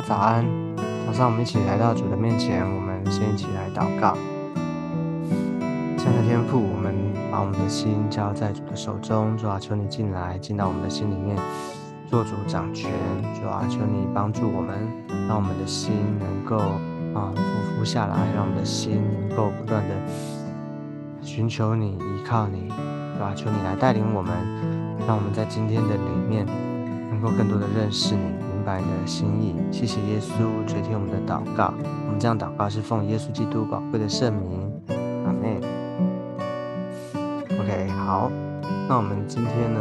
早安。早上我们一起来到主的面前，我们先一起来祷告。亲爱的天父，我们把我们的心交在主的手中，主啊，求你进来，进到我们的心里面，做主掌权。主啊，求你帮助我们，让我们的心能够啊匍匐下来，让我们的心能够不断的寻求你，依靠你，主啊，求你来带领我们，让我们在今天的里面能够更多的认识你。白的心意，谢谢耶稣垂听我们的祷告。我们这样祷告是奉耶稣基督宝贵的圣名，阿门。OK，好，那我们今天呢，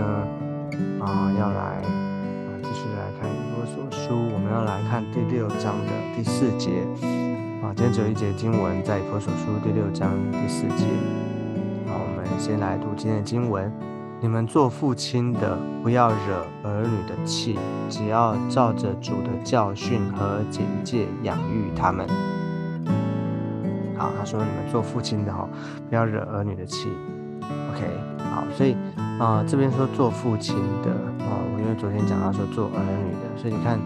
啊，要来啊继续来看以弗所书，我们要来看第六章的第四节。啊，今天只有一节经文在以弗所书第六章第四节。好，我们先来读今天的经文。你们做父亲的，不要惹儿女的气，只要照着主的教训和警戒养育他们。好，他说你们做父亲的哈，不要惹儿女的气。OK，好，所以啊，这边说做父亲的啊，我因为昨天讲到说做儿女的，所以你看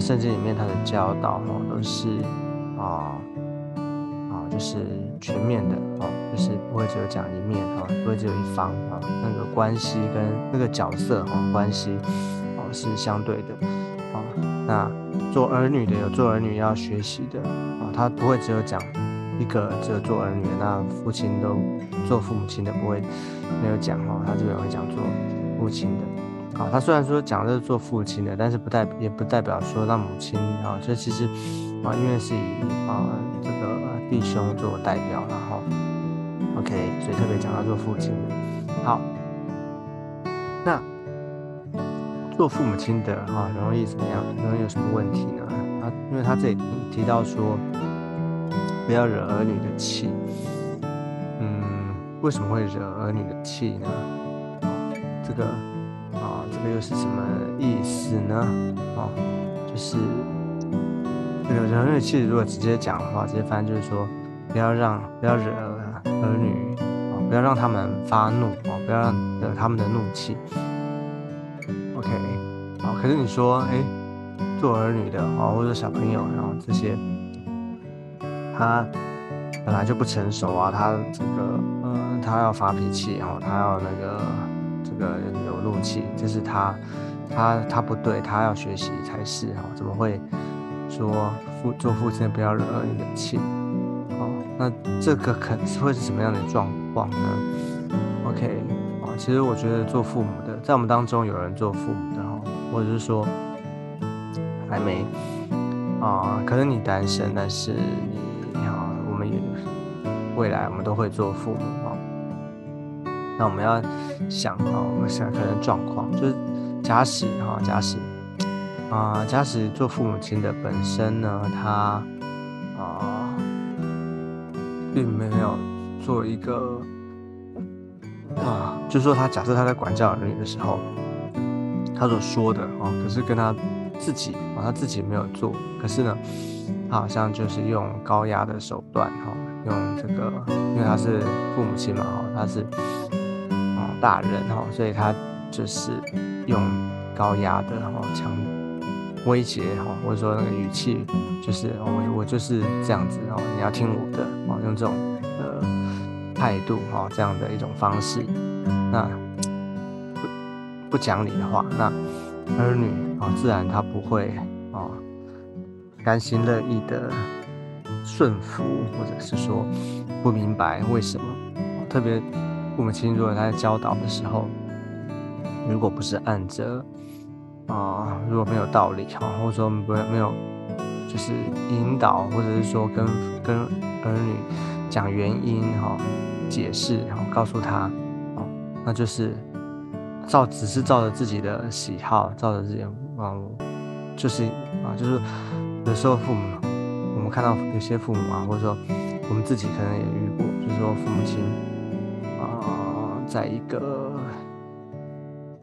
圣经里面他的教导哈，都是啊。就是全面的哦，就是不会只有讲一面哦，不会只有一方啊，那个关系跟那个角色哈关系哦是相对的啊。那做儿女的有做儿女要学习的啊，他不会只有讲一个只有做儿女的，那父亲都做父母亲的不会没有讲哦，他这边会讲做父亲的啊。他虽然说讲的是做父亲的，但是不代也不代表说让母亲啊，所以其实啊，因为是以啊这个。弟兄做代表，然后，OK，所以特别讲到做父亲的。好，那做父母亲的哈，容易怎么样？容易有什么问题呢？啊，因为他这里提到说，不要惹儿女的气。嗯，为什么会惹儿女的气呢？这个啊，这个又是什么意思呢？啊，就是。这个儿女气，如果直接讲的话，直接翻就是说，不要让不要惹儿女啊，不要让他们发怒啊，不要让惹他们的怒气。OK，好，可是你说，哎，做儿女的啊，或者小朋友，然后这些，他本来就不成熟啊，他这个，嗯，他要发脾气，然后他要那个这个有怒气，这是他他他不对，他要学习才是哈，怎么会？说父做父亲不要惹儿女的气，哦，那这个可能是会是什么样的状况呢？OK，啊，其实我觉得做父母的，在我们当中有人做父母的哈，或者是说还没啊，可能你单身，但是你啊，我们也未来我们都会做父母哈。那我们要想啊，我们想可能状况就是假使哈，假使。啊，假使做父母亲的本身呢，他啊，并没有做一个啊，就是说他假设他在管教儿女的时候，他所说的啊，可是跟他自己啊，他自己没有做，可是呢，他好像就是用高压的手段哈，用这个，因为他是父母亲嘛哈，他是啊大人哈，所以他就是用高压的哈强。威胁哈，或者说那个语气，就是我我就是这样子哦，你要听我的哦，用这种呃态度哈，这样的一种方式，那不不讲理的话，那儿女啊，自然他不会啊甘心乐意的顺服，或者是说不明白为什么，特别父母亲如果他在教导的时候，如果不是按着。啊，如果没有道理哈，或者说不没有，就是引导，或者是说跟跟儿女讲原因哈，解释然后告诉他，哦，那就是照只是照着自己的喜好，照着自己的啊，就是啊，就是有时候父母，我们看到有些父母啊，或者说我们自己可能也遇过，就是说父母亲啊，在一个。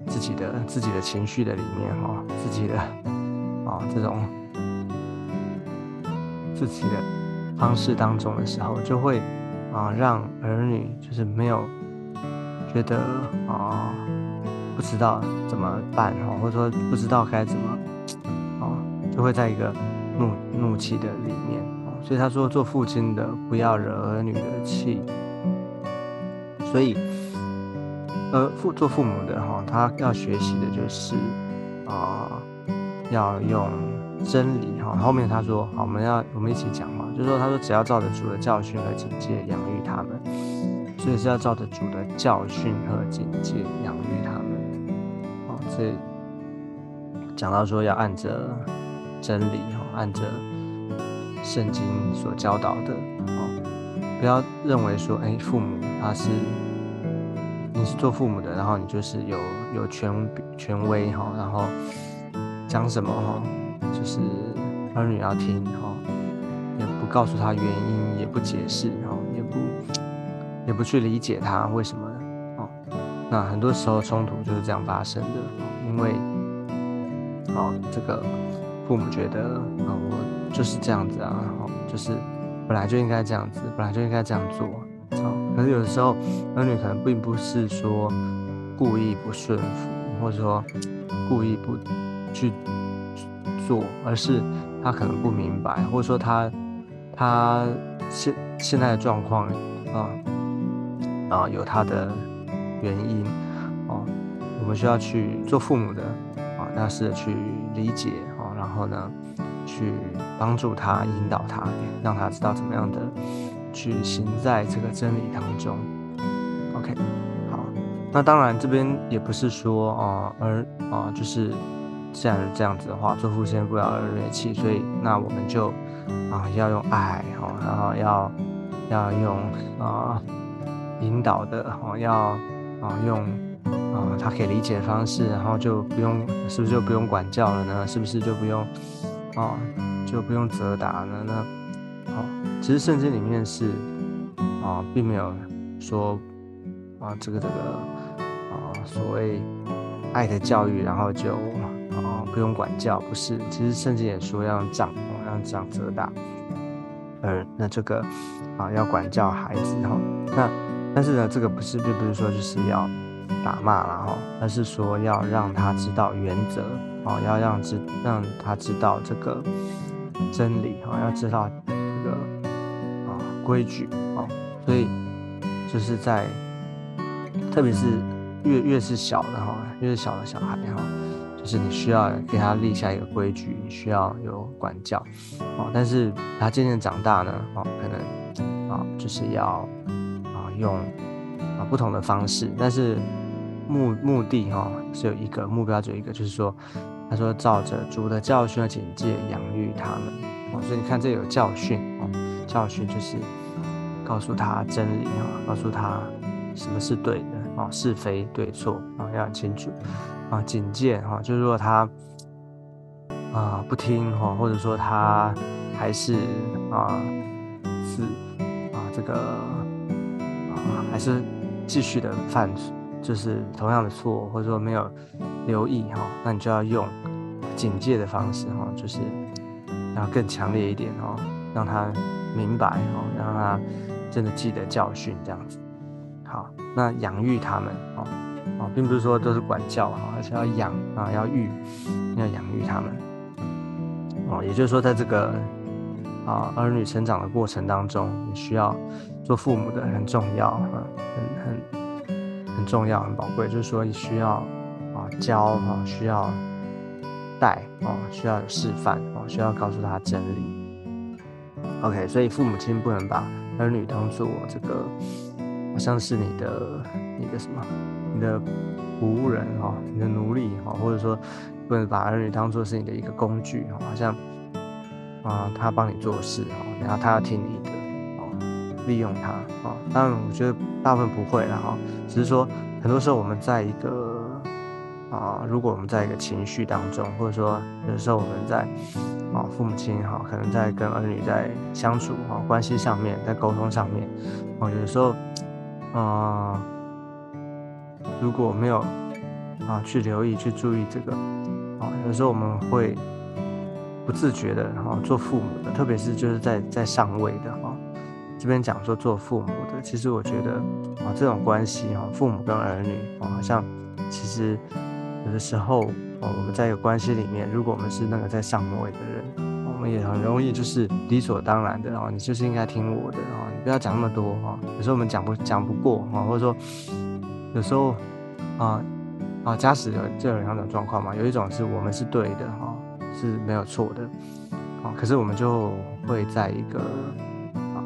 自己的自己的情绪的里面哈，自己的啊这种自己的方式当中的时候，就会啊让儿女就是没有觉得啊不知道怎么办哈，或者说不知道该怎么啊，就会在一个怒怒气的里面哦。所以他说，做父亲的不要惹儿女的气。所以，呃，父做父母的哈，他要学习的就是啊，要用真理哈。后面他说，好，我们要我们一起讲嘛，就是说，他说只要照着主的教训和警戒养育他们，所以是要照着主的教训和警戒养育他们。哦，这讲到说要按着真理哈，按着圣经所教导的哦，不要认为说，哎，父母他是。你是做父母的，然后你就是有有权权威哈，然后讲什么哈，就是儿女要听哈，也不告诉他原因，也不解释哈，也不也不去理解他为什么哦。那很多时候冲突就是这样发生的，因为哦这个父母觉得啊我就是这样子啊，然哦就是本来就应该这样子，本来就应该这样做。可是有的时候，儿女可能并不是说故意不顺服，或者说故意不去做，而是他可能不明白，或者说他他现现在的状况啊啊有他的原因哦，我们需要去做父母的啊，要试着去理解啊，然后呢去帮助他、引导他，让他知道怎么样的。去行在这个真理当中，OK，好，那当然这边也不是说啊，而啊，就是既然这样子的话，做父亲不要儿女气，所以那我们就啊要用爱哦，然后要要用啊引导的哦，要啊用啊他可以理解的方式，然后就不用是不是就不用管教了呢？是不是就不用啊就不用责打了呢？好，其实圣经里面是啊，并没有说啊，这个这个啊，所谓爱的教育，然后就啊不用管教，不是。其实圣经也说要让长，让长责打，呃，那这个啊要管教孩子哈。那但是呢，这个不是，并不是说就是要打骂了哈，而是说要让他知道原则哦，要让知让他知道这个真理哈，要知道。规矩啊，所以就是在，特别是越越是小的哈，越是小的小孩哈，就是你需要给他立下一个规矩，你需要有管教哦。但是他渐渐长大呢，哦，可能啊，就是要啊用啊不同的方式，但是目目的哈是有一个目标，只有一个，就是说，他说照着主的教训和警戒养育他们哦。所以你看这有教训。教训就是告诉他真理啊，告诉他什么是对的啊，是非对错啊，要很清楚啊。警戒哈，就是说他啊不听哈，或者说他还是啊是啊这个啊还是继续的犯，就是同样的错，或者说没有留意哈，那你就要用警戒的方式哈，就是要更强烈一点哦，让他。明白哦，让他真的记得教训这样子。好，那养育他们哦哦，并不是说都是管教哈，而是要养啊，要育，要养育他们。哦，也就是说，在这个啊儿女成长的过程当中，你需要做父母的很重要啊，很很很重要，很宝贵。就是说，需要啊教啊，需要带哦，需要示范哦，需要告诉他真理。OK，所以父母亲不能把儿女当做这个，好像是你的你的什么，你的仆人哈，你的奴隶哈，或者说不能把儿女当做是你的一个工具哈，好像啊他帮你做事哈，然后他要听你的哦，利用他啊。当然，我觉得大部分不会了哈，只是说很多时候我们在一个。啊，如果我们在一个情绪当中，或者说有时候我们在啊父母亲哈，可能在跟儿女在相处啊关系上面，在沟通上面，哦，有时候啊，如果没有啊去留意、去注意这个啊，有时候我们会不自觉的哈做父母的，特别是就是在在上位的哈，这边讲说做父母的，其实我觉得啊这种关系哈，父母跟儿女啊，好像其实。有的时候哦，我们在一个关系里面，如果我们是那个在上位的人，我们也很容易就是理所当然的哦，你就是应该听我的哦，你不要讲那么多哦。有时候我们讲不讲不过啊，或者说有时候啊啊，假使有这有两种状况嘛，有一种是我们是对的哈，是没有错的啊，可是我们就会在一个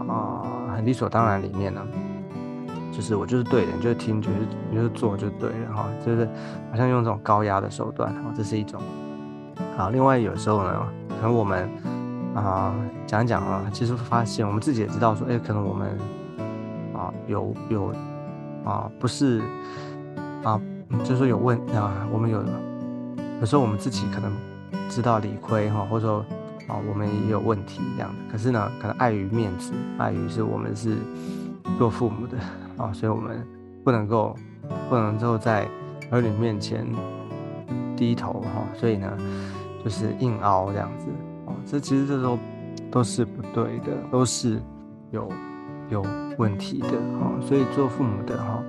啊很理所当然里面呢。就是我就是对的，你就是听，就是你就是做就对了哈，就是好像用这种高压的手段哈，这是一种。好，另外有时候呢，可能我们啊讲讲啊，其实发现我们自己也知道说，哎，可能我们啊有有啊不是啊，就是说有问啊，我们有有时候我们自己可能知道理亏哈，或者说啊我们也有问题这样的，可是呢，可能碍于面子，碍于是我们是做父母的。啊，所以我们不能够不能够在儿女面前低头哈，所以呢，就是硬凹这样子哦，这其实这都都是不对的，都是有有问题的哈。所以做父母的哈，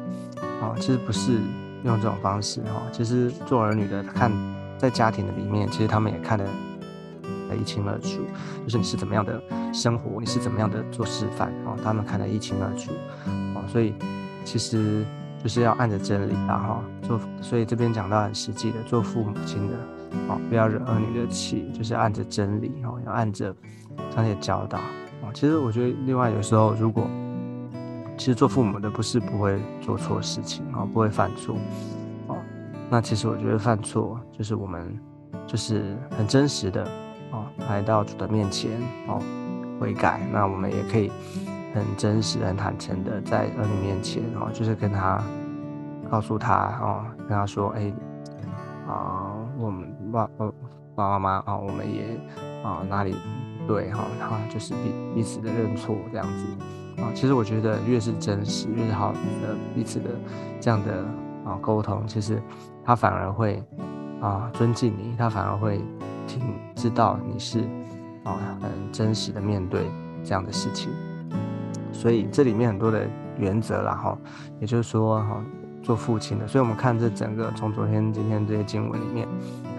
啊，其实不是用这种方式哈，其实做儿女的看在家庭的里面，其实他们也看得一清二楚，就是你是怎么样的生活，你是怎么样的做示范啊，他们看得一清二楚。所以其实就是要按着真理啦，哈，做。所以这边讲到很实际的，做父母亲的，哦，不要惹儿女的气，就是按着真理，哦，要按着这些教导，哦。其实我觉得，另外有时候，如果其实做父母的不是不会做错事情，哦，不会犯错，哦，那其实我觉得犯错就是我们就是很真实的，哦，来到主的面前，哦，悔改，那我们也可以。很真实、很坦诚的在儿女面前哦，就是跟他告诉他哦，跟他说：“哎，啊，我们爸爸爸妈妈啊，我们也啊哪里对哈，然后就是彼彼此的认错这样子啊。其实我觉得越是真实，越是好的彼此的这样的啊沟通，其实他反而会啊尊敬你，他反而会挺知道你是啊很真实的面对这样的事情。”所以这里面很多的原则啦，哈，也就是说，哈，做父亲的，所以我们看这整个从昨天、今天这些经文里面，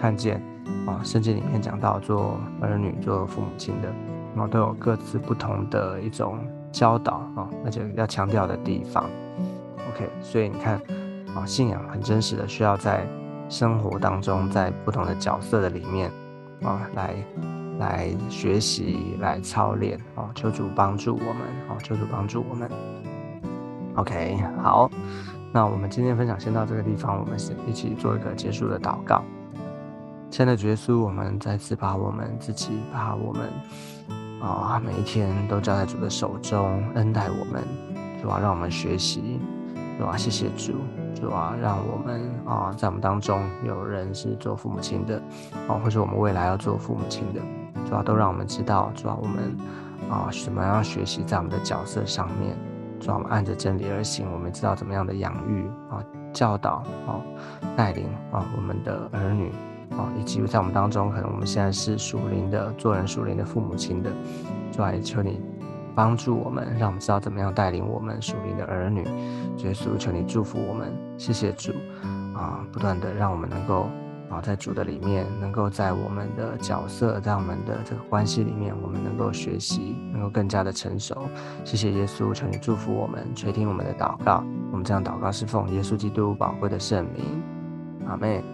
看见啊，圣经里面讲到做儿女、做父母亲的，然后都有各自不同的一种教导啊，而且要强调的地方。OK，所以你看啊，信仰很真实的，需要在生活当中，在不同的角色的里面啊来。来学习，来操练哦，求主帮助我们哦，求主帮助我们。OK，好，那我们今天分享先到这个地方，我们先一起做一个结束的祷告。亲爱的耶稣，我们再次把我们自己，把我们啊每一天都交在主的手中，恩待我们，主啊，让我们学习，主啊，谢谢主。主啊，让我们啊，在我们当中有人是做父母亲的，啊，或者我们未来要做父母亲的，主要都让我们知道，主要我们啊，怎么样学习在我们的角色上面，主要我们按着真理而行，我们知道怎么样的养育啊，教导啊，带领啊，我们的儿女啊，以及在我们当中，可能我们现在是属灵的做人属灵的父母亲的，主啊，求你。帮助我们，让我们知道怎么样带领我们属灵的儿女。耶稣，求你祝福我们，谢谢主啊！不断的让我们能够啊，在主的里面，能够在我们的角色，在我们的这个关系里面，我们能够学习，能够更加的成熟。谢谢耶稣，求你祝福我们，垂听我们的祷告。我们这样祷告是奉耶稣基督宝贵的圣名，阿妹。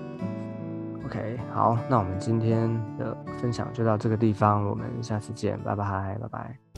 OK，好，那我们今天的分享就到这个地方，我们下次见，拜拜，拜拜。